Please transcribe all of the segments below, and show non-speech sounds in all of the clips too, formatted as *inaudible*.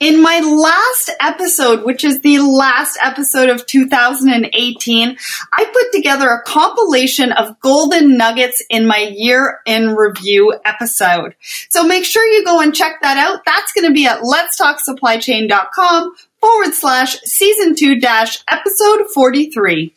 In my last episode, which is the last episode of 2018, I put together a compilation of golden nuggets in my year in review episode. So make sure you go and check that out. That's going to be at letstalksupplychain.com forward slash season two dash episode 43.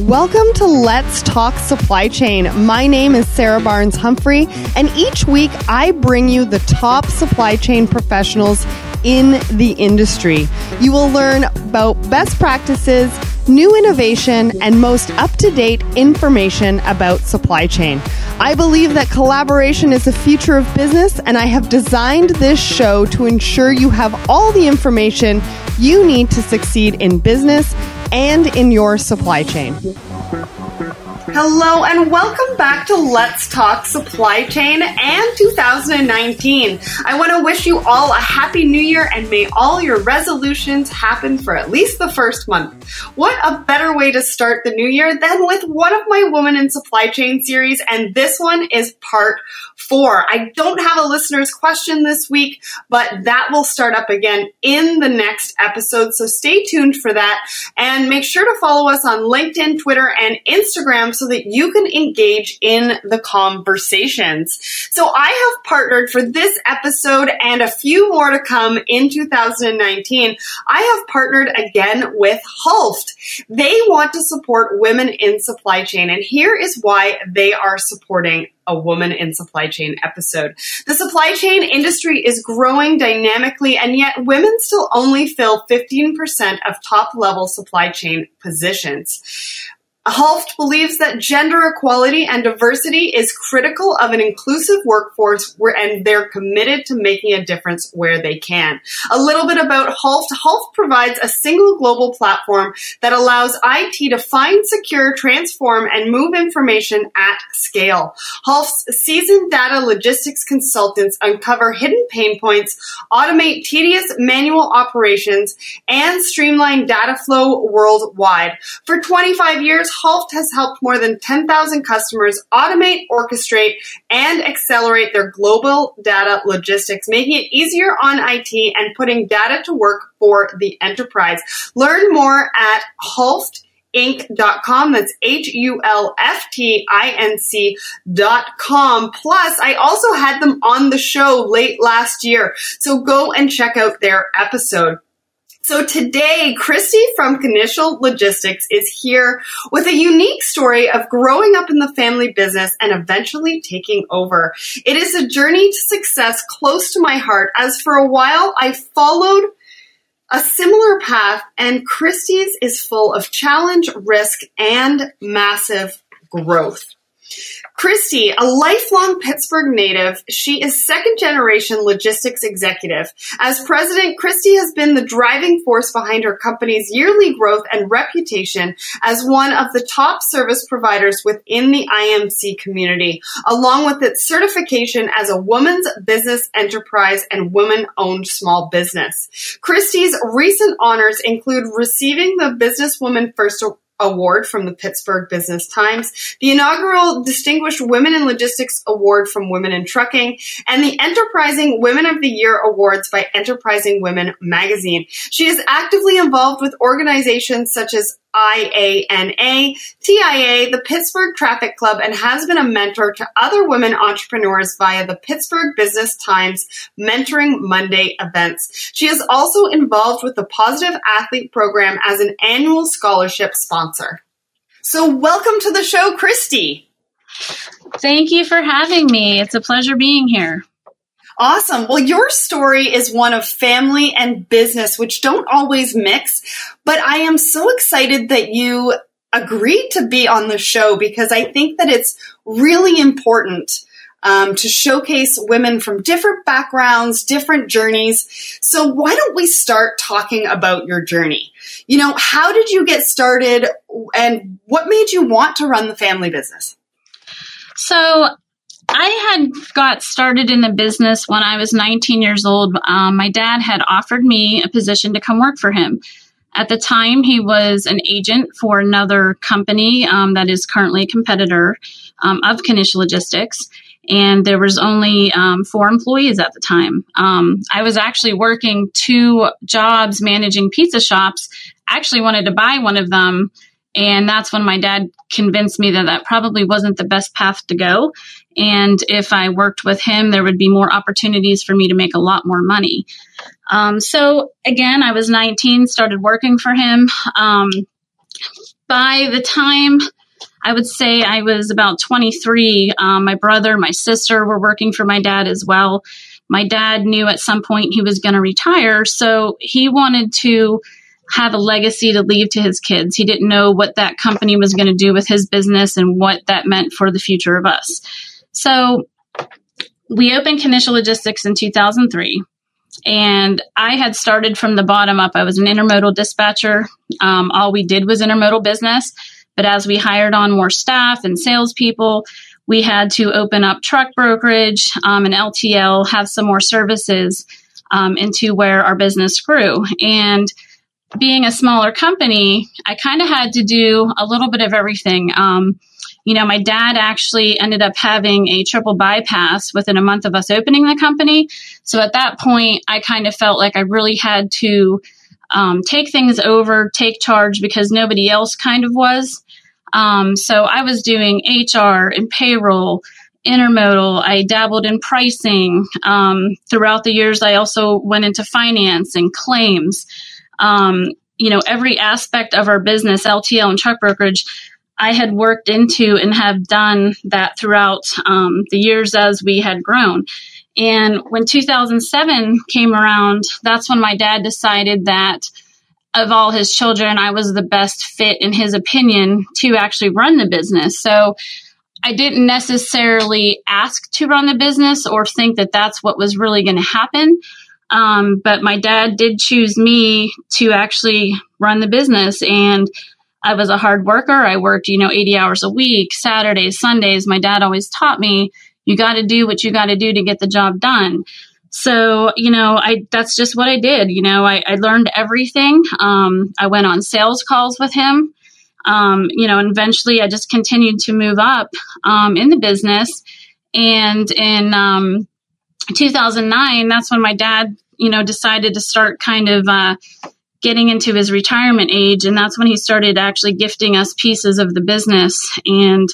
Welcome to Let's Talk Supply Chain. My name is Sarah Barnes Humphrey, and each week I bring you the top supply chain professionals in the industry. You will learn about best practices, new innovation, and most up to date information about supply chain. I believe that collaboration is the future of business, and I have designed this show to ensure you have all the information you need to succeed in business and in your supply chain. Hello and welcome back to Let's Talk Supply Chain and 2019. I want to wish you all a happy new year and may all your resolutions happen for at least the first month. What a better way to start the new year than with one of my Woman in Supply Chain series, and this one is part four. I don't have a listener's question this week, but that will start up again in the next episode, so stay tuned for that and make sure to follow us on LinkedIn, Twitter, and Instagram so that you can engage in the conversations. So I have partnered for this episode and a few more to come in 2019. I have partnered again with Hulft. They want to support women in supply chain and here is why they are supporting a woman in supply chain episode. The supply chain industry is growing dynamically and yet women still only fill 15% of top level supply chain positions. Hulft believes that gender equality and diversity is critical of an inclusive workforce where, and they're committed to making a difference where they can. A little bit about Hulft. Hulft provides a single global platform that allows IT to find, secure, transform, and move information at scale. Hulft's seasoned data logistics consultants uncover hidden pain points, automate tedious manual operations, and streamline data flow worldwide. For 25 years, Hulft has helped more than 10,000 customers automate, orchestrate, and accelerate their global data logistics, making it easier on IT and putting data to work for the enterprise. Learn more at Hulft Inc.com. That's H-U-L-F-T-I-N-C dot com. Plus, I also had them on the show late last year. So go and check out their episode. So today, Christy from Knichel Logistics is here with a unique story of growing up in the family business and eventually taking over. It is a journey to success close to my heart as for a while I followed a similar path and Christie's is full of challenge, risk, and massive growth. Christy, a lifelong Pittsburgh native, she is second generation logistics executive. As president, Christy has been the driving force behind her company's yearly growth and reputation as one of the top service providers within the IMC community, along with its certification as a woman's business enterprise and woman owned small business. Christie's recent honors include receiving the Businesswoman First Award from the Pittsburgh Business Times, the inaugural Distinguished Women in Logistics Award from Women in Trucking, and the Enterprising Women of the Year Awards by Enterprising Women magazine. She is actively involved with organizations such as IANA, TIA, the Pittsburgh Traffic Club, and has been a mentor to other women entrepreneurs via the Pittsburgh Business Times Mentoring Monday events. She is also involved with the Positive Athlete Program as an annual scholarship sponsor. So, welcome to the show, Christy. Thank you for having me. It's a pleasure being here. Awesome. Well, your story is one of family and business, which don't always mix, but I am so excited that you agreed to be on the show because I think that it's really important um, to showcase women from different backgrounds, different journeys. So why don't we start talking about your journey? You know, how did you get started and what made you want to run the family business? So I had got started in the business when I was 19 years old. Um, my dad had offered me a position to come work for him. At the time, he was an agent for another company um, that is currently a competitor um, of Knichel Logistics. and there was only um, four employees at the time. Um, I was actually working two jobs managing pizza shops. Actually, wanted to buy one of them, and that's when my dad convinced me that that probably wasn't the best path to go. And if I worked with him, there would be more opportunities for me to make a lot more money. Um, so again, I was 19, started working for him. Um, by the time I would say I was about 23. Um, my brother, my sister were working for my dad as well. My dad knew at some point he was going to retire, so he wanted to have a legacy to leave to his kids. He didn't know what that company was going to do with his business and what that meant for the future of us. So we opened Knichel Logistics in 2003 and I had started from the bottom up. I was an intermodal dispatcher. Um, all we did was intermodal business. But as we hired on more staff and salespeople, we had to open up truck brokerage um, and LTL, have some more services um, into where our business grew. And being a smaller company, I kind of had to do a little bit of everything. Um, you know, my dad actually ended up having a triple bypass within a month of us opening the company. So at that point, I kind of felt like I really had to um, take things over, take charge because nobody else kind of was. Um, so I was doing HR and payroll, intermodal. I dabbled in pricing. Um, throughout the years, I also went into finance and claims. Um, you know, every aspect of our business, LTL and truck brokerage, I had worked into and have done that throughout um, the years as we had grown. And when 2007 came around, that's when my dad decided that of all his children, I was the best fit, in his opinion, to actually run the business. So I didn't necessarily ask to run the business or think that that's what was really going to happen. Um, but my dad did choose me to actually run the business. And I was a hard worker. I worked, you know, 80 hours a week, Saturdays, Sundays. My dad always taught me you got to do what you got to do to get the job done. So, you know, I that's just what I did. You know, I, I learned everything. Um, I went on sales calls with him. Um, you know, and eventually I just continued to move up um, in the business. And in um, 2009, that's when my dad, you know, decided to start kind of uh, getting into his retirement age. And that's when he started actually gifting us pieces of the business. And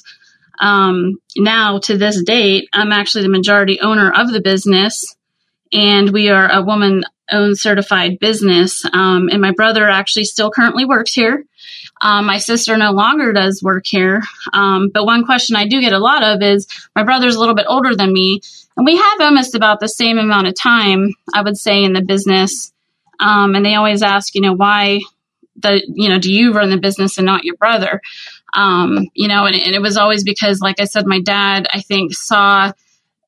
um, now to this date, I'm actually the majority owner of the business and we are a woman owned certified business. Um, and my brother actually still currently works here. Um, my sister no longer does work here. Um, but one question I do get a lot of is my brother's a little bit older than me, and we have almost about the same amount of time, I would say, in the business. Um, and they always ask, you know, why the, you know, do you run the business and not your brother? Um, you know, and, and it was always because, like I said, my dad, I think, saw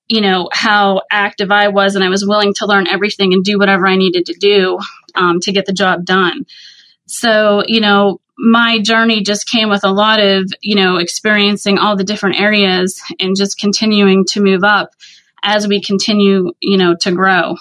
you know, how active I was and I was willing to learn everything and do whatever I needed to do um, to get the job done. So, you know, my journey just came with a lot of, you know, experiencing all the different areas and just continuing to move up as we continue, you know, to grow.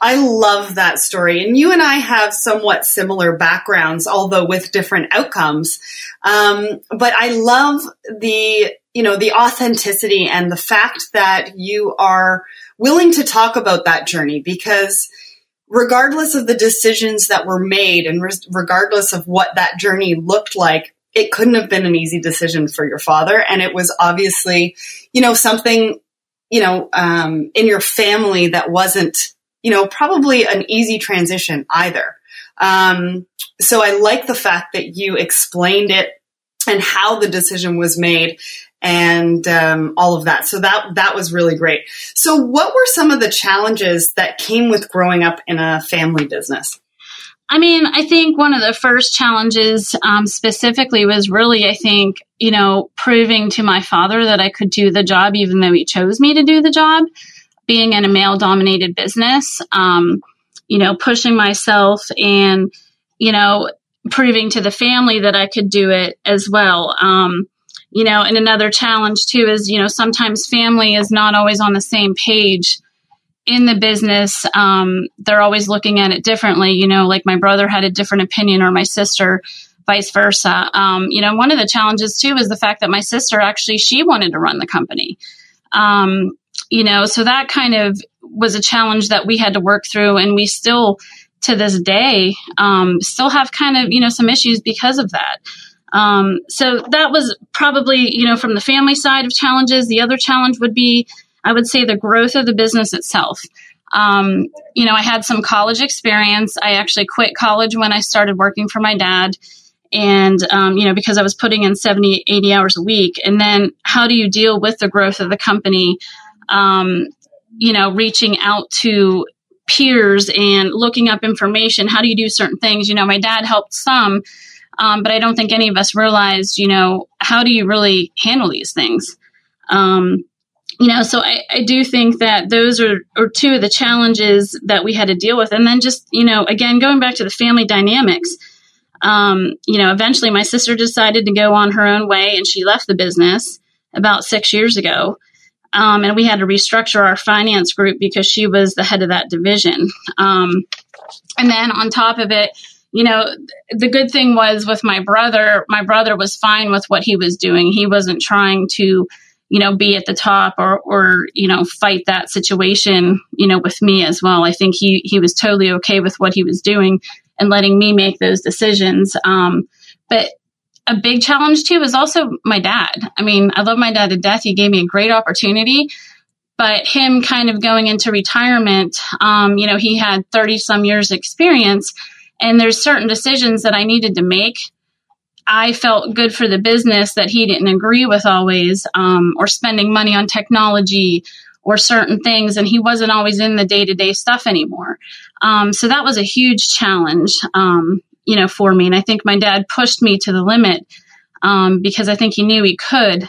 I love that story. And you and I have somewhat similar backgrounds, although with different outcomes. Um, but I love the you know, the authenticity and the fact that you are willing to talk about that journey because regardless of the decisions that were made and regardless of what that journey looked like, it couldn't have been an easy decision for your father. And it was obviously, you know, something, you know, um, in your family that wasn't, you know, probably an easy transition either. Um, so I like the fact that you explained it and how the decision was made and um, all of that. So that that was really great. So, what were some of the challenges that came with growing up in a family business? I mean, I think one of the first challenges um, specifically was really, I think, you know, proving to my father that I could do the job, even though he chose me to do the job. Being in a male dominated business, um, you know, pushing myself and, you know, proving to the family that I could do it as well. Um, you know, and another challenge too is, you know, sometimes family is not always on the same page in the business. Um, they're always looking at it differently. You know, like my brother had a different opinion or my sister, vice versa. Um, you know, one of the challenges too is the fact that my sister actually, she wanted to run the company. Um, you know, so that kind of was a challenge that we had to work through, and we still, to this day, um, still have kind of you know some issues because of that. Um, so that was probably you know from the family side of challenges. The other challenge would be, I would say, the growth of the business itself. Um, you know, I had some college experience. I actually quit college when I started working for my dad. And, um, you know, because I was putting in 70, 80 hours a week. And then how do you deal with the growth of the company? Um, you know, reaching out to peers and looking up information. How do you do certain things? You know, my dad helped some, um, but I don't think any of us realized, you know, how do you really handle these things? Um, you know, so I, I do think that those are, are two of the challenges that we had to deal with. And then just, you know, again, going back to the family dynamics, um, you know, eventually my sister decided to go on her own way and she left the business about six years ago. Um, and we had to restructure our finance group because she was the head of that division. Um, and then on top of it, you know, the good thing was with my brother, my brother was fine with what he was doing. He wasn't trying to, you know, be at the top or, or, you know, fight that situation, you know, with me as well. I think he, he was totally okay with what he was doing and letting me make those decisions. Um, but a big challenge too is also my dad. I mean, I love my dad to death. He gave me a great opportunity, but him kind of going into retirement, um, you know, he had 30 some years experience and there's certain decisions that I needed to make I felt good for the business that he didn't agree with always, um, or spending money on technology or certain things, and he wasn't always in the day to day stuff anymore. Um, so that was a huge challenge, um, you know, for me. And I think my dad pushed me to the limit um, because I think he knew he could.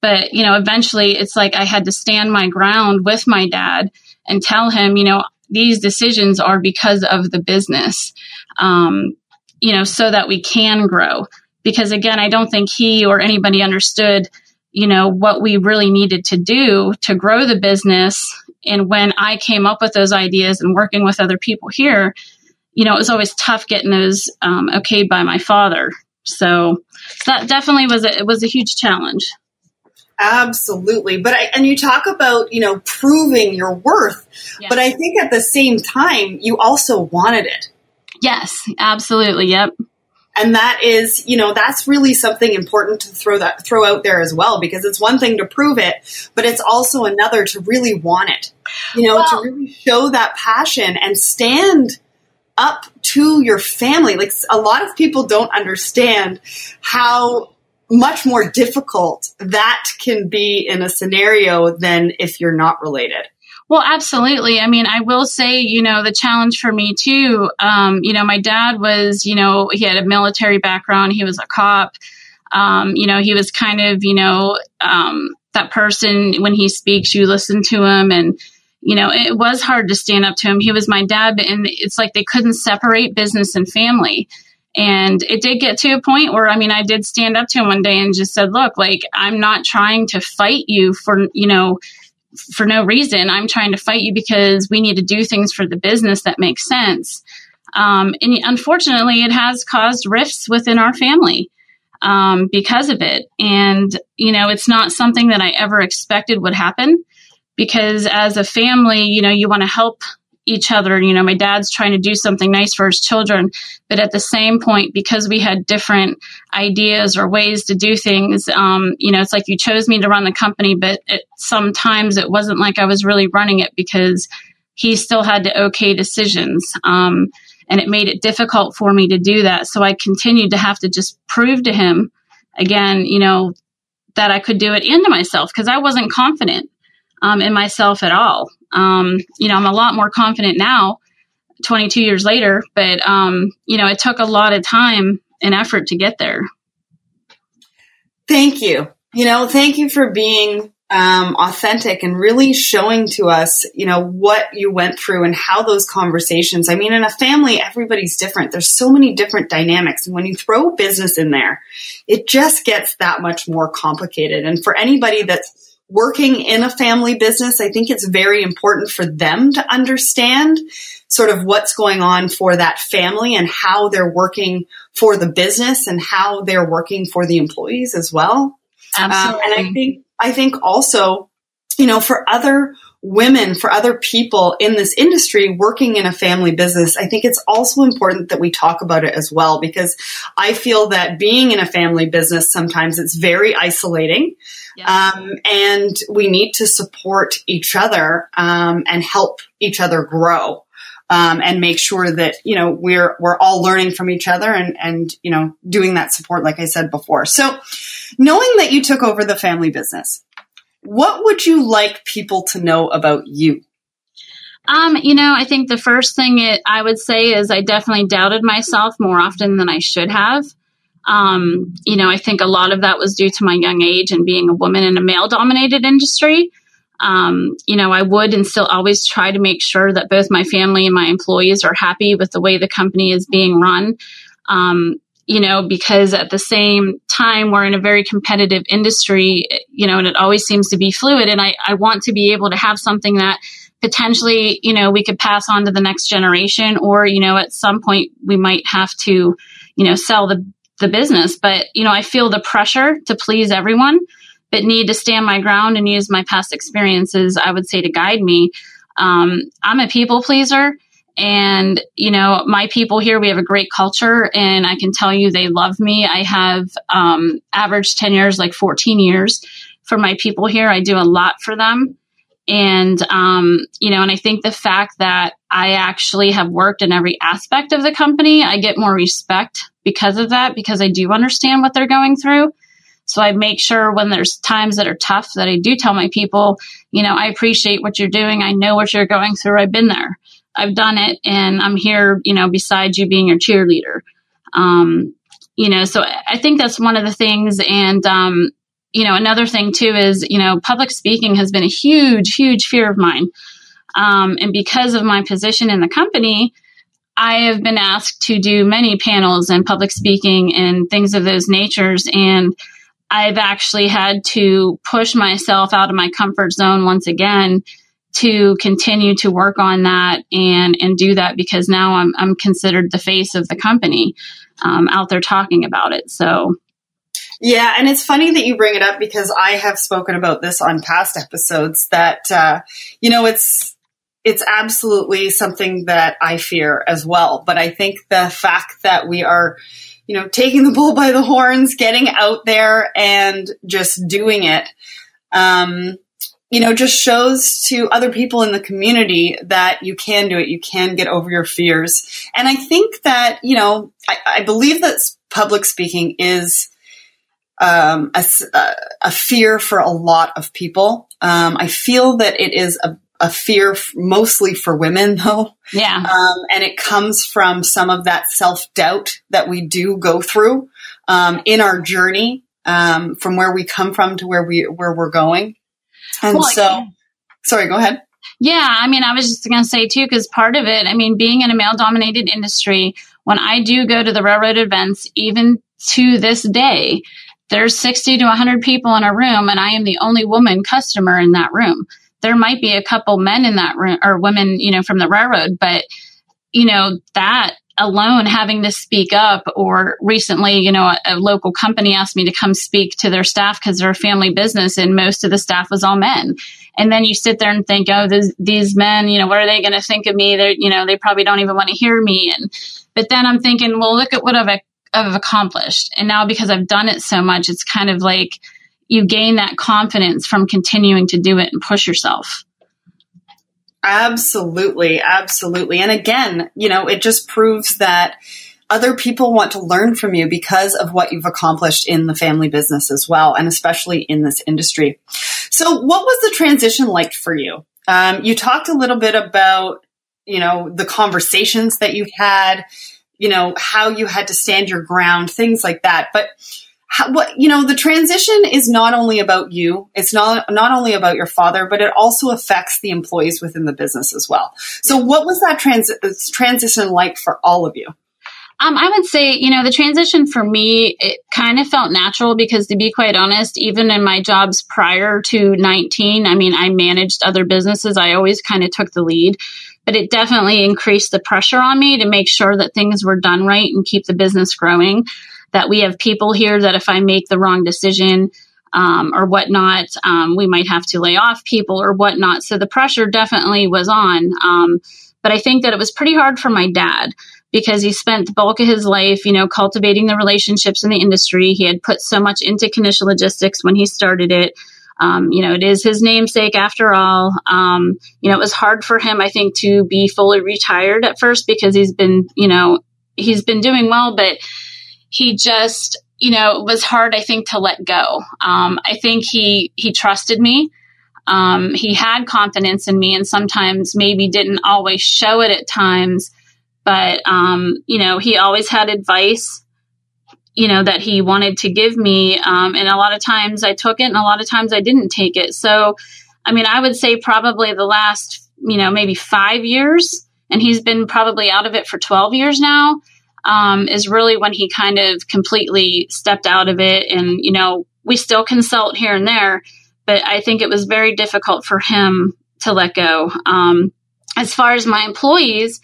But you know, eventually, it's like I had to stand my ground with my dad and tell him, you know, these decisions are because of the business, um, you know, so that we can grow because again, I don't think he or anybody understood, you know, what we really needed to do to grow the business. And when I came up with those ideas and working with other people here, you know, it was always tough getting those um, okayed by my father. So, so that definitely was a, it was a huge challenge. Absolutely. But I, and you talk about, you know, proving your worth, yes. but I think at the same time, you also wanted it. Yes, absolutely. Yep and that is you know that's really something important to throw that throw out there as well because it's one thing to prove it but it's also another to really want it you know well, to really show that passion and stand up to your family like a lot of people don't understand how much more difficult that can be in a scenario than if you're not related well, absolutely. I mean, I will say, you know, the challenge for me too, um, you know, my dad was, you know, he had a military background, he was a cop. Um, you know, he was kind of, you know, um, that person when he speaks, you listen to him and, you know, it was hard to stand up to him. He was my dad, and it's like they couldn't separate business and family. And it did get to a point where, I mean, I did stand up to him one day and just said, look, like, I'm not trying to fight you for, you know, for no reason. I'm trying to fight you because we need to do things for the business that makes sense. Um, and unfortunately, it has caused rifts within our family um, because of it. And, you know, it's not something that I ever expected would happen because as a family, you know, you want to help each other. You know, my dad's trying to do something nice for his children, but at the same point, because we had different ideas or ways to do things, um, you know, it's like you chose me to run the company, but it, sometimes it wasn't like I was really running it because he still had to okay decisions. Um, and it made it difficult for me to do that. So I continued to have to just prove to him again, you know, that I could do it into myself because I wasn't confident um, in myself at all. Um, you know, I'm a lot more confident now, 22 years later, but, um, you know, it took a lot of time and effort to get there. Thank you. You know, thank you for being um, authentic and really showing to us, you know, what you went through and how those conversations. I mean, in a family, everybody's different. There's so many different dynamics. And when you throw business in there, it just gets that much more complicated. And for anybody that's working in a family business, I think it's very important for them to understand sort of what's going on for that family and how they're working for the business and how they're working for the employees as well. Absolutely. Um, and I think, I think also you know, for other women, for other people in this industry working in a family business, I think it's also important that we talk about it as well because I feel that being in a family business sometimes it's very isolating. Yeah. Um, and we need to support each other um, and help each other grow. Um, and make sure that you know we're we're all learning from each other and and you know doing that support like I said before. So knowing that you took over the family business, what would you like people to know about you? Um, you know, I think the first thing it, I would say is I definitely doubted myself more often than I should have. Um, you know, I think a lot of that was due to my young age and being a woman in a male dominated industry. Um, you know, I would and still always try to make sure that both my family and my employees are happy with the way the company is being run. Um, you know, because at the same time, we're in a very competitive industry, you know, and it always seems to be fluid. And I, I want to be able to have something that potentially, you know, we could pass on to the next generation, or, you know, at some point we might have to, you know, sell the, the business. But, you know, I feel the pressure to please everyone, but need to stand my ground and use my past experiences, I would say, to guide me. Um, I'm a people pleaser and, you know, my people here, we have a great culture and I can tell you they love me. I have, um, average tenures like 14 years for my people here. I do a lot for them. And, um, you know, and I think the fact that I actually have worked in every aspect of the company, I get more respect because of that, because I do understand what they're going through. So I make sure when there's times that are tough that I do tell my people, you know, I appreciate what you're doing. I know what you're going through. I've been there. I've done it and I'm here, you know, besides you being your cheerleader. Um, you know, so I think that's one of the things. And, um, you know, another thing too is, you know, public speaking has been a huge, huge fear of mine. Um, and because of my position in the company, I have been asked to do many panels and public speaking and things of those natures. And I've actually had to push myself out of my comfort zone once again to continue to work on that and and do that because now I'm I'm considered the face of the company um, out there talking about it. So. Yeah, and it's funny that you bring it up because I have spoken about this on past episodes. That uh, you know, it's it's absolutely something that I fear as well. But I think the fact that we are, you know, taking the bull by the horns, getting out there and just doing it, um, you know, just shows to other people in the community that you can do it. You can get over your fears. And I think that, you know, I, I believe that public speaking is um, a, a, fear for a lot of people. Um, I feel that it is a, a fear f- mostly for women, *laughs* though. Yeah. Um, and it comes from some of that self doubt that we do go through um, in our journey um, from where we come from to where we where we're going. And well, so, sorry, go ahead. Yeah, I mean, I was just going to say too, because part of it, I mean, being in a male dominated industry, when I do go to the railroad events, even to this day, there's 60 to 100 people in a room, and I am the only woman customer in that room. There might be a couple men in that room or women, you know, from the railroad, but, you know, that alone having to speak up or recently you know a, a local company asked me to come speak to their staff because they're a family business and most of the staff was all men. And then you sit there and think oh this, these men you know what are they going to think of me? They you know they probably don't even want to hear me. And but then i'm thinking well look at what i've, I've accomplished. And now because i've done it so much it's kind of like you gain that confidence from continuing to do it and push yourself Absolutely, absolutely. And again, you know, it just proves that other people want to learn from you because of what you've accomplished in the family business as well, and especially in this industry. So, what was the transition like for you? Um, you talked a little bit about, you know, the conversations that you had, you know, how you had to stand your ground, things like that. But how, what you know the transition is not only about you it's not not only about your father but it also affects the employees within the business as well. So what was that trans- transition like for all of you? Um, I would say, you know, the transition for me, it kind of felt natural because to be quite honest, even in my jobs prior to 19, I mean, I managed other businesses. I always kind of took the lead, but it definitely increased the pressure on me to make sure that things were done right and keep the business growing that we have people here that if I make the wrong decision, um, or whatnot. Um, we might have to lay off people or whatnot. So the pressure definitely was on. Um, but I think that it was pretty hard for my dad because he spent the bulk of his life, you know, cultivating the relationships in the industry. He had put so much into Knichel Logistics when he started it. Um, you know, it is his namesake after all. Um, you know, it was hard for him, I think, to be fully retired at first because he's been, you know, he's been doing well, but he just, you know, it was hard, I think, to let go. Um, I think he he trusted me. Um, he had confidence in me, and sometimes maybe didn't always show it at times. But um, you know, he always had advice you know, that he wanted to give me. Um, and a lot of times I took it and a lot of times I didn't take it. So, I mean, I would say probably the last, you know, maybe five years, and he's been probably out of it for 12 years now, um, is really when he kind of completely stepped out of it. And, you know, we still consult here and there, but I think it was very difficult for him to let go. Um, as far as my employees,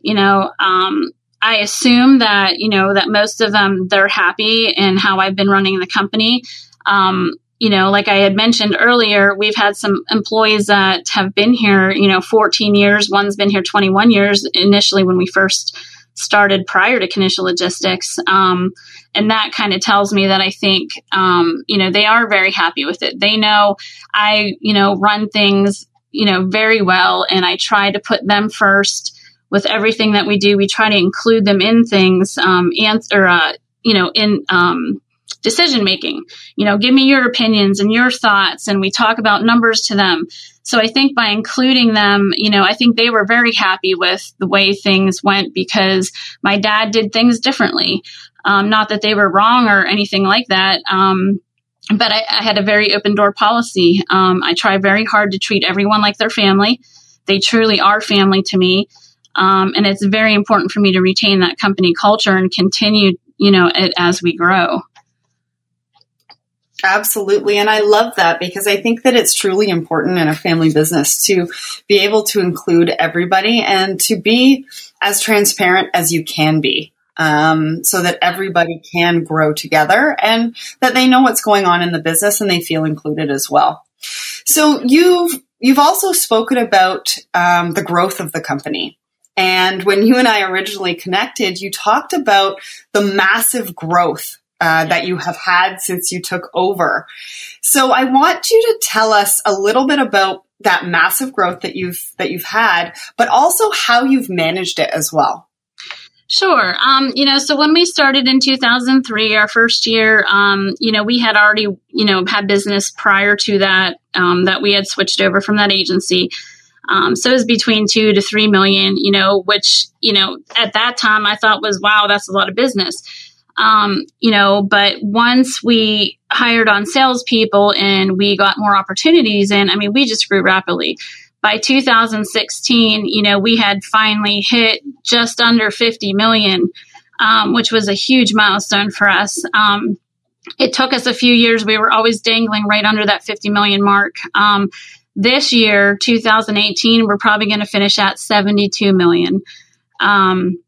you know, um, I assume that, you know, that most of them, they're happy in how I've been running the company. Um, you know, like I had mentioned earlier, we've had some employees that have been here, you know, 14 years. One's been here 21 years initially when we first started prior to Knichel Logistics. Um, and that kind of tells me that I think, um, you know, they are very happy with it. They know I, you know, run things, you know, very well and I try to put them first with everything that we do, we try to include them in things, um, and, or, uh, you know, in, um, decision making. You know, give me your opinions and your thoughts, and we talk about numbers to them. So I think by including them, you know, I think they were very happy with the way things went because my dad did things differently. Um, not that they were wrong or anything like that. Um, but I, I, had a very open door policy. Um, I try very hard to treat everyone like their family. They truly are family to me. Um, and it's very important for me to retain that company culture and continue, you know, it as we grow. Absolutely. And I love that because I think that it's truly important in a family business to be able to include everybody and to be as transparent as you can be. Um, so that everybody can grow together and that they know what's going on in the business and they feel included as well. So you've you've also spoken about um, the growth of the company. And when you and I originally connected, you talked about the massive growth uh, that you have had since you took over. So I want you to tell us a little bit about that massive growth that you've that you've had, but also how you've managed it as well. Sure. Um, you know, so when we started in 2003, our first year, um, you know, we had already, you know, had business prior to that, um, that we had switched over from that agency. Um, so it was between two to three million, you know, which, you know, at that time I thought was, wow, that's a lot of business. Um, you know, but once we hired on salespeople and we got more opportunities in, I mean, we just grew rapidly. By 2016, you know, we had finally hit just under 50 million, um, which was a huge milestone for us. Um, it took us a few years. We were always dangling right under that 50 million mark. Um, this year, 2018, we're probably going to finish at 72 million. Um,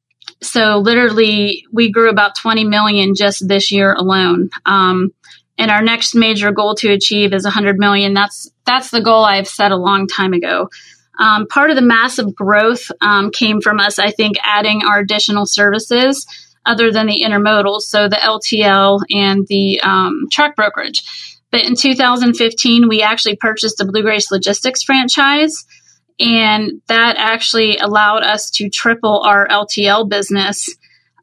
so literally, we grew about 20 million just this year alone. Um, and our next major goal to achieve is 100 million. That's that's the goal I've set a long time ago. Um, part of the massive growth um, came from us, I think, adding our additional services other than the intermodal, so the LTL and the um, truck brokerage. But in 2015, we actually purchased a Blue Grace Logistics franchise. And that actually allowed us to triple our LTL business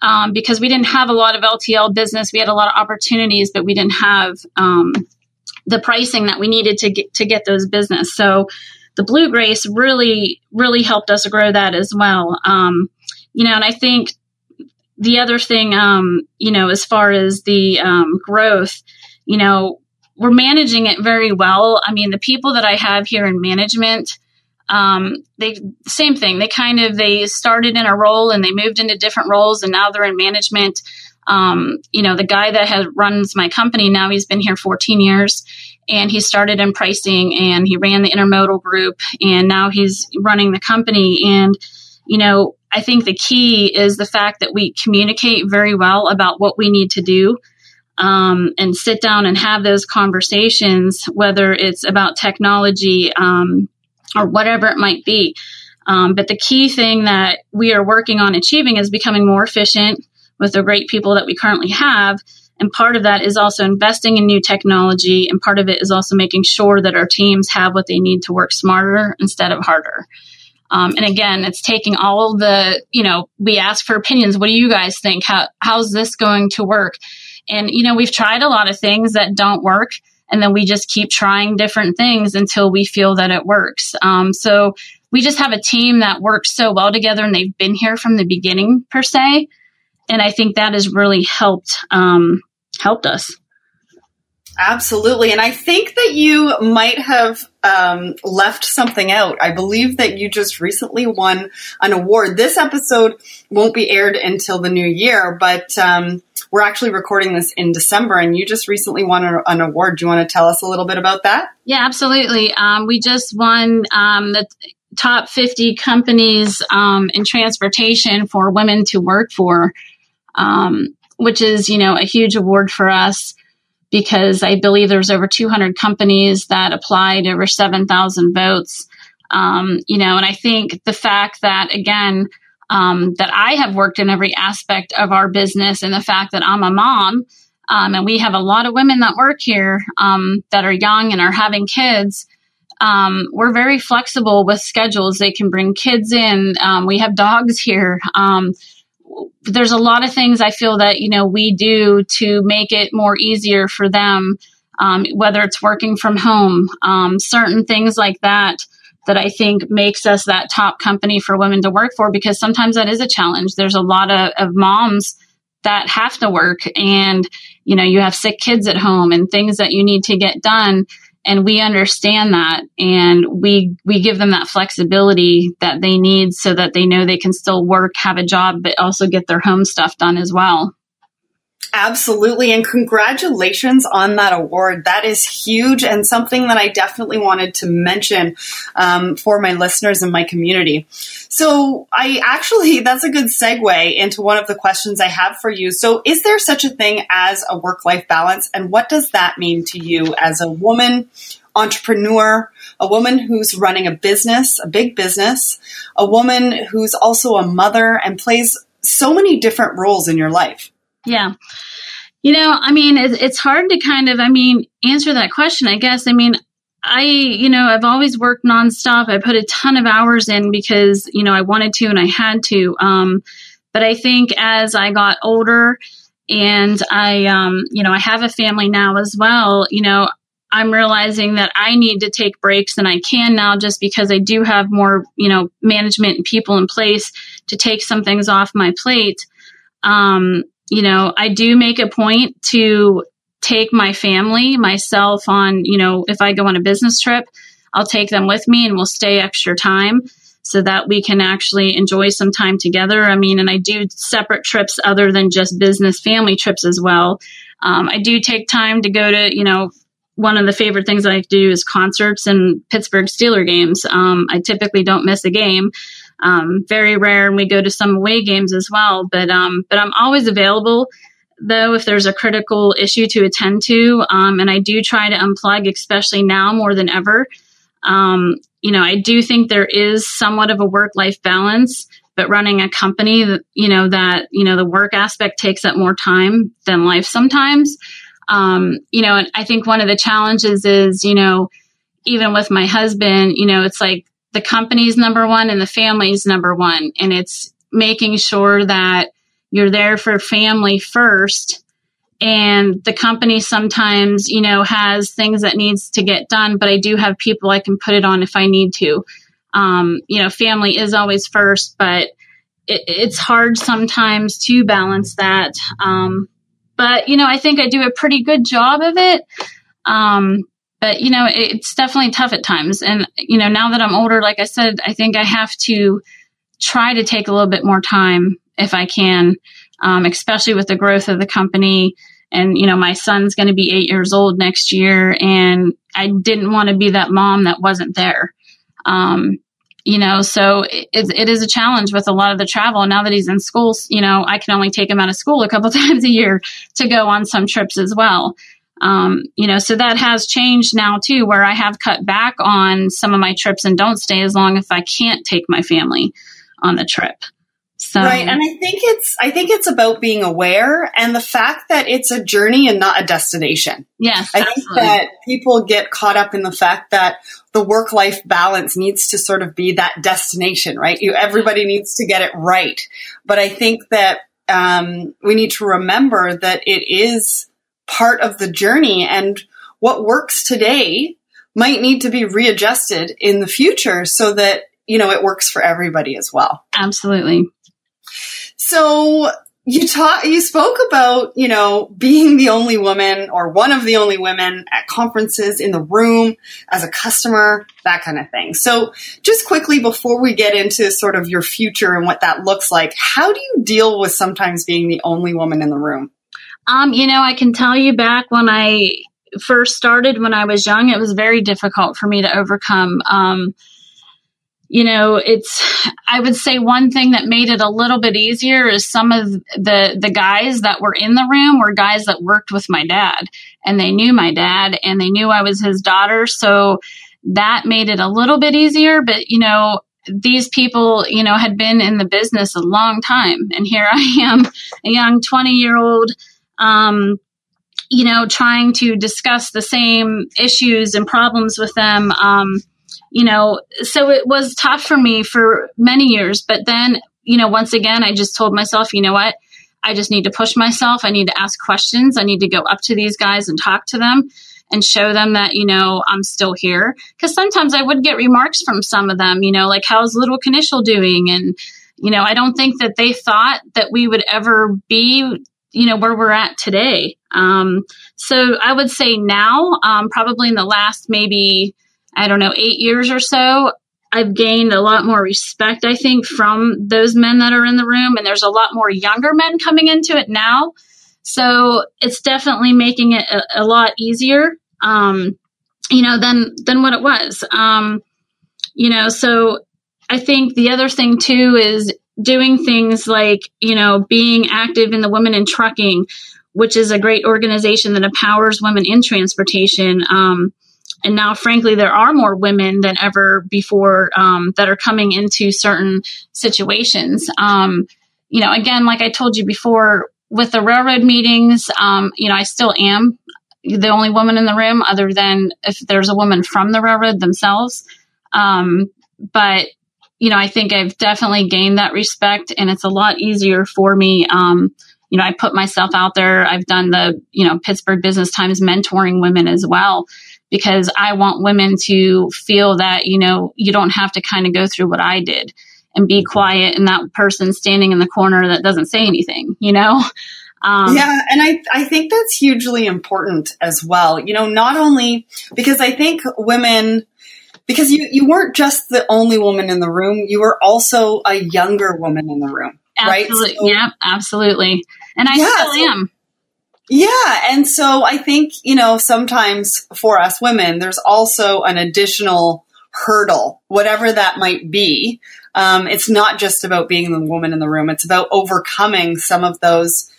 um, because we didn't have a lot of LTL business. We had a lot of opportunities, but we didn't have um, the pricing that we needed to get to get those business. So the Blue Grace really, really helped us grow that as well. Um, you know, and I think the other thing, um, you know, as far as the um, growth, you know, we're managing it very well. I mean, the people that I have here in management, um, they same thing. They kind of they started in a role and they moved into different roles, and now they're in management. Um, you know, the guy that has runs my company now, he's been here 14 years, and he started in pricing and he ran the intermodal group, and now he's running the company. And you know, I think the key is the fact that we communicate very well about what we need to do um, and sit down and have those conversations, whether it's about technology um, or whatever it might be. Um, but the key thing that we are working on achieving is becoming more efficient with the great people that we currently have. And part of that is also investing in new technology. And part of it is also making sure that our teams have what they need to work smarter instead of harder. Um, and again, it's taking all the, you know, we ask for opinions. What do you guys think? How, how's this going to work? And, you know, we've tried a lot of things that don't work. And then we just keep trying different things until we feel that it works. Um, so we just have a team that works so well together and they've been here from the beginning per se. And I think that has really helped, um, helped us. Absolutely. And I think that you might have um, left something out. I believe that you just recently won an award. This episode won't be aired until the new year, but um, we're actually recording this in December, and you just recently won a, an award. Do you want to tell us a little bit about that? Yeah, absolutely. Um, we just won um, the top 50 companies um, in transportation for women to work for, um, which is, you know, a huge award for us because I believe there's over 200 companies that applied, over 7,000 votes. Um, you know, and I think the fact that, again, um, that I have worked in every aspect of our business and the fact that I'm a mom, um, and we have a lot of women that work here um, that are young and are having kids. Um, we're very flexible with schedules. They can bring kids in. Um, we have dogs here. There's a lot of things I feel that you know we do to make it more easier for them, um, whether it's working from home, um, certain things like that that I think makes us that top company for women to work for because sometimes that is a challenge. There's a lot of, of moms that have to work and you know you have sick kids at home and things that you need to get done and we understand that and we we give them that flexibility that they need so that they know they can still work have a job but also get their home stuff done as well Absolutely. And congratulations on that award. That is huge and something that I definitely wanted to mention um, for my listeners and my community. So, I actually, *laughs* that's a good segue into one of the questions I have for you. So, is there such a thing as a work life balance? And what does that mean to you as a woman? entrepreneur, a woman who's running a business, a big business, a woman who's also a mother and plays so many different roles in your life. Yeah. You know, I mean, it, it's hard to kind of, I mean, answer that question, I guess. I mean, I, you know, I've always worked nonstop. I put a ton of hours in because, you know, I wanted to and I had to. Um, but I think as I got older and I, um, you know, I have a family now as well, you know, I'm realizing that I need to take breaks and I can now just because I do have more, you know, management and people in place to take some things off my plate. Um, you know, I do make a point to take my family, myself on, you know, if I go on a business trip, I'll take them with me and we'll stay extra time so that we can actually enjoy some time together. I mean, and I do separate trips other than just business family trips as well. Um, I do take time to go to, you know, one of the favorite things I do is concerts and Pittsburgh Steeler games. Um, I typically don't miss a game um, very rare, and we go to some away games as well. But um, but I'm always available though if there's a critical issue to attend to, um, and I do try to unplug, especially now more than ever. Um, you know, I do think there is somewhat of a work life balance, but running a company, you know, that you know the work aspect takes up more time than life sometimes. Um, you know, and I think one of the challenges is, you know, even with my husband, you know, it's like the company's number one and the family's number one. And it's making sure that you're there for family first. And the company sometimes, you know, has things that needs to get done, but I do have people I can put it on if I need to. Um, you know, family is always first, but it, it's hard sometimes to balance that. Um, but, you know, I think I do a pretty good job of it. Um, but you know it's definitely tough at times and you know now that i'm older like i said i think i have to try to take a little bit more time if i can um, especially with the growth of the company and you know my son's going to be eight years old next year and i didn't want to be that mom that wasn't there um, you know, so it, it is a challenge with a lot of the travel. Now that he's in school, you know, I can only take him out of school a couple *laughs* times a year to go on some trips as well. Um, you know, so that has changed now too, where I have cut back on some of my trips and don't stay as long if I can't take my family on the trip. So. Right. And I think it's, I think it's about being aware and the fact that it's a journey and not a destination. Yes. I absolutely. think that people get caught up in the fact that the work life balance needs to sort of be that destination, right? You, everybody needs to get it right. But I think that, um, we need to remember that it is part of the journey and what works today might need to be readjusted in the future so that you know it works for everybody as well absolutely so you talk, you spoke about, you know, being the only woman or one of the only women at conferences in the room as a customer, that kind of thing. So just quickly before we get into sort of your future and what that looks like, how do you deal with sometimes being the only woman in the room? Um, you know, I can tell you back when I first started when I was young, it was very difficult for me to overcome. Um, you know it's i would say one thing that made it a little bit easier is some of the the guys that were in the room were guys that worked with my dad and they knew my dad and they knew i was his daughter so that made it a little bit easier but you know these people you know had been in the business a long time and here i am a young 20 year old um you know trying to discuss the same issues and problems with them um you know, so it was tough for me for many years. But then, you know, once again, I just told myself, you know what? I just need to push myself. I need to ask questions. I need to go up to these guys and talk to them and show them that, you know, I'm still here. Because sometimes I would get remarks from some of them, you know, like, how's little Knichel doing? And, you know, I don't think that they thought that we would ever be, you know, where we're at today. Um, so I would say now, um, probably in the last maybe I don't know, eight years or so, I've gained a lot more respect, I think, from those men that are in the room. And there's a lot more younger men coming into it now. So it's definitely making it a, a lot easier, um, you know, than, than what it was. Um, you know, so I think the other thing too is doing things like, you know, being active in the Women in Trucking, which is a great organization that empowers women in transportation. Um, and now, frankly, there are more women than ever before um, that are coming into certain situations. Um, you know, again, like I told you before, with the railroad meetings, um, you know, I still am the only woman in the room, other than if there's a woman from the railroad themselves. Um, but you know, I think I've definitely gained that respect, and it's a lot easier for me. Um, you know, I put myself out there. I've done the, you know, Pittsburgh Business Times mentoring women as well because I want women to feel that, you know, you don't have to kind of go through what I did and be quiet and that person standing in the corner that doesn't say anything, you know? *laughs* Um, yeah, and I, I think that's hugely important as well. You know, not only because I think women, because you, you weren't just the only woman in the room, you were also a younger woman in the room, absolutely. right? So, yeah, absolutely. And I yeah, still so, am. Yeah. And so I think, you know, sometimes for us women, there's also an additional hurdle, whatever that might be. Um, it's not just about being the woman in the room. It's about overcoming some of those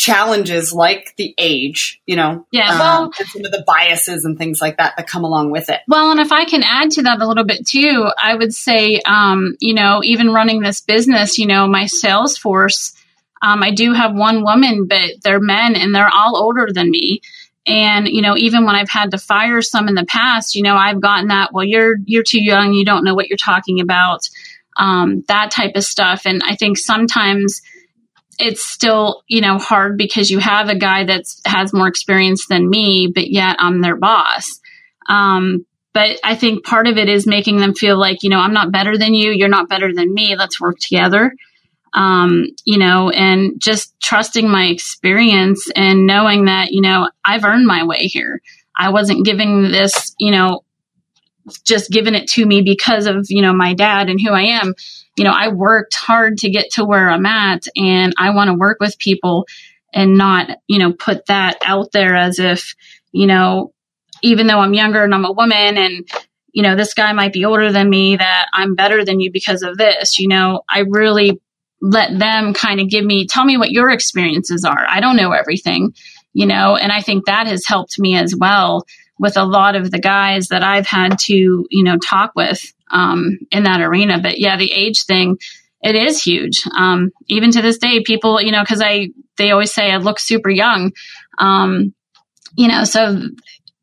challenges like the age, you know, yeah, um, well, um, some of the biases and things like that that come along with it. Well, and if I can add to that a little bit too, I would say, um, you know, even running this business, you know, my sales force, um, I do have one woman, but they're men and they're all older than me. And, you know, even when I've had to fire some in the past, you know, I've gotten that, well, you're, you're too young. You don't know what you're talking about. Um, that type of stuff. And I think sometimes it's still, you know, hard because you have a guy that has more experience than me, but yet I'm their boss. Um, but I think part of it is making them feel like, you know, I'm not better than you. You're not better than me. Let's work together um, you know, and just trusting my experience and knowing that, you know, I've earned my way here. I wasn't giving this, you know, just giving it to me because of, you know, my dad and who I am. You know, I worked hard to get to where I'm at and I want to work with people and not, you know, put that out there as if, you know, even though I'm younger and I'm a woman and you know, this guy might be older than me, that I'm better than you because of this. You know, I really let them kind of give me, tell me what your experiences are. I don't know everything, you know, and I think that has helped me as well with a lot of the guys that I've had to, you know, talk with um, in that arena. But yeah, the age thing, it is huge. Um, even to this day, people, you know, because I, they always say I look super young. Um, you know, so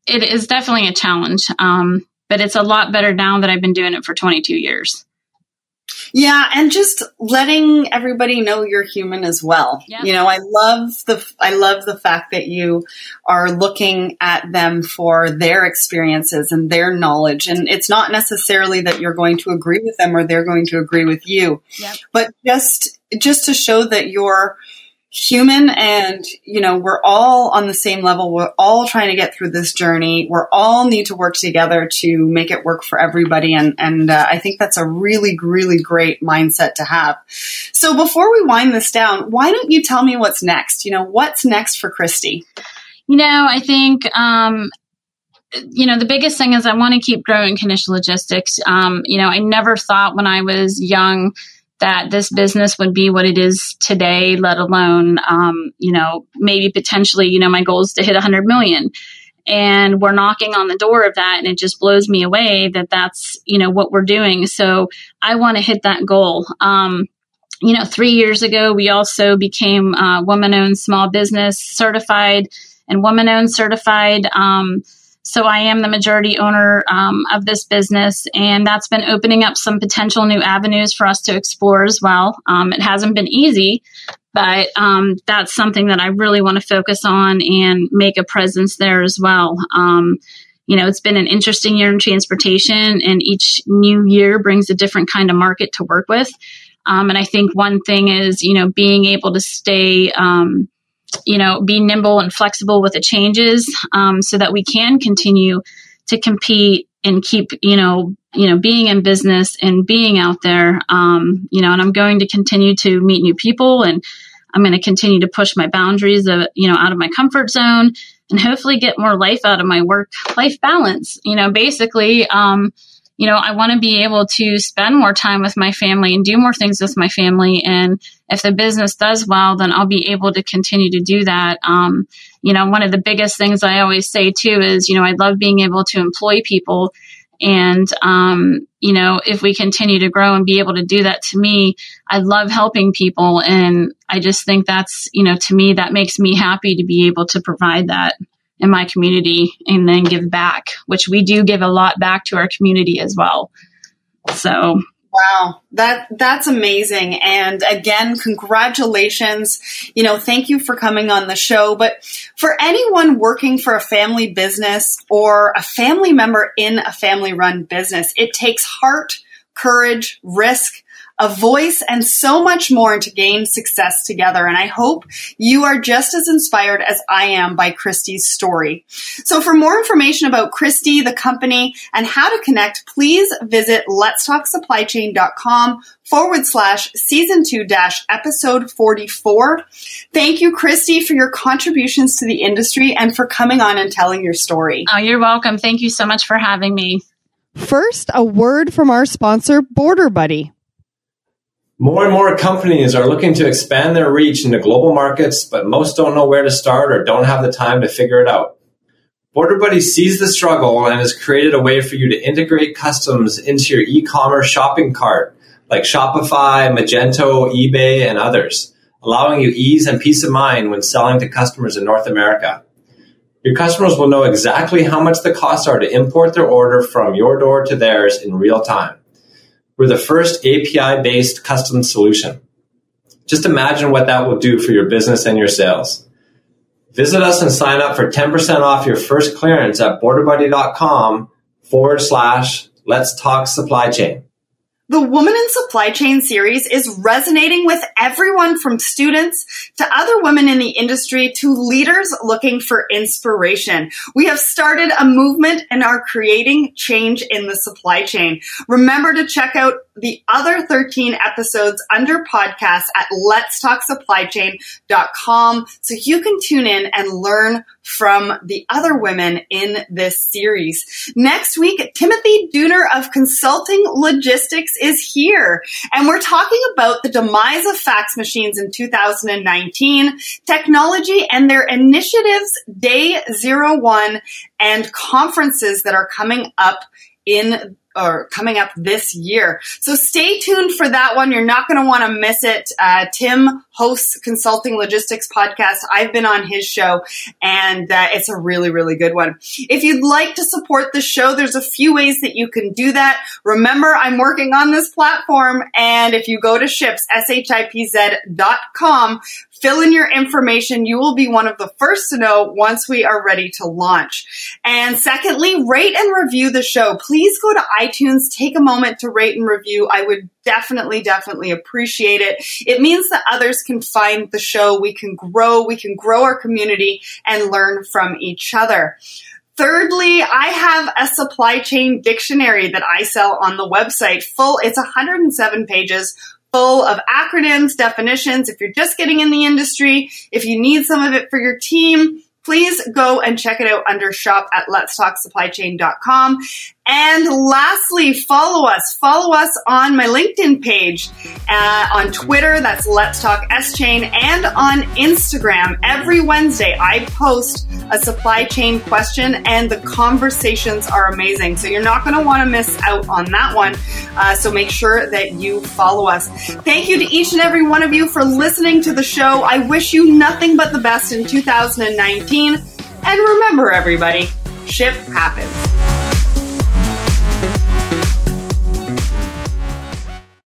it is definitely a challenge. Um, but it's a lot better now that I've been doing it for 22 years. Yeah, and just letting everybody know you're human as well. Yeah. You know, I love the I love the fact that you are looking at them for their experiences and their knowledge and it's not necessarily that you're going to agree with them or they're going to agree with you. Yep. But just just to show that you're human and you know we're all on the same level. We're all trying to get through this journey. We're all need to work together to make it work for everybody. And and uh, i think that's a really really great mindset to have. So before we wind this down why don't you tell me what's next? You know what's next for christy? You know i think um you know, the biggest thing is I want to keep growing Knichel Logistics. Um, you know, I never thought when I was young that this business would be what it is today, let alone, um, you know, maybe potentially, you know, my goal is to hit 100 million. And we're knocking on the door of that, and it just blows me away that that's, you know, what we're doing. So I want to hit that goal. Um, you know, three years ago, we also became uh, woman owned small business certified and woman owned certified. Um, so I am the majority owner um, of this business, and that's been opening up some potential new avenues for us to explore as well. Um, it hasn't been easy, but um, that's something that I really want to focus on and make a presence there as well. Um, you know, it's been an interesting year in transportation, and each new year brings a different kind of market to work with. Um, and I think one thing is, you know, being able to stay um, you know, be nimble and flexible with the changes um, so that we can continue to compete and keep, you know, you know, being in business and being out there. Um, you know, and I'm going to continue to meet new people and I'm going to continue to push my boundaries of, you know, out of my comfort zone and hopefully get more life out of my work life balance. You know, basically, um, you know, I want to be able to spend more time with my family and do more things with my family. And if the business does well, then I'll be able to continue to do that. Um, you know, one of the biggest things I always say too is, you know, I love being able to employ people. And, um, you know, if we continue to grow and be able to do that to me, I love helping people. And I just think that's, you know, to me, that makes me happy to be able to provide that in my community and then give back, which we do give a lot back to our community as well. So Wow, that that's amazing. And again, congratulations. You know, thank you for coming on the show. But for anyone working for a family business or a family member in a family run business, it takes heart, courage, risk, a voice, and so much more to gain success together. And I hope you are just as inspired as I am by Christy's story. So for more information about Christy, the company, and how to connect, please visit letstalksupplychain.com forward slash season two dash episode 44. Thank you, Christy, for your contributions to the industry and for coming on and telling your story. Oh, you're welcome. Thank you so much for having me. First, a word from our sponsor, Border Buddy. More and more companies are looking to expand their reach into global markets, but most don't know where to start or don't have the time to figure it out. Border Buddy sees the struggle and has created a way for you to integrate customs into your e-commerce shopping cart like Shopify, Magento, eBay, and others, allowing you ease and peace of mind when selling to customers in North America. Your customers will know exactly how much the costs are to import their order from your door to theirs in real time. We're the first API based custom solution. Just imagine what that will do for your business and your sales. Visit us and sign up for 10% off your first clearance at borderbuddy.com forward slash let's talk supply chain. The Woman in Supply Chain series is resonating with everyone from students to other women in the industry to leaders looking for inspiration. We have started a movement and are creating change in the supply chain. Remember to check out the other 13 episodes under podcast at letstalksupplychain.com so you can tune in and learn from the other women in this series. Next week, Timothy Dooner of Consulting Logistics is here, and we're talking about the demise of fax machines in 2019, technology and their initiatives day zero one, and conferences that are coming up in or coming up this year. So stay tuned for that one. You're not going to want to miss it. Uh, Tim hosts Consulting Logistics podcast. I've been on his show and uh, it's a really, really good one. If you'd like to support the show, there's a few ways that you can do that. Remember, I'm working on this platform and if you go to ships, shipz.com, fill in your information. You will be one of the first to know once we are ready to launch. And secondly, rate and review the show. Please go to iTunes, take a moment to rate and review. I would definitely, definitely appreciate it. It means that others can find the show. We can grow, we can grow our community and learn from each other. Thirdly, I have a supply chain dictionary that I sell on the website full. It's 107 pages full of acronyms, definitions. If you're just getting in the industry, if you need some of it for your team, please go and check it out under shop at letstalksupplychain.com. And lastly, follow us. Follow us on my LinkedIn page, uh, on Twitter, that's Let's Talk S Chain, and on Instagram. Every Wednesday, I post a supply chain question, and the conversations are amazing. So you're not going to want to miss out on that one. Uh, so make sure that you follow us. Thank you to each and every one of you for listening to the show. I wish you nothing but the best in 2019. And remember, everybody, ship happens.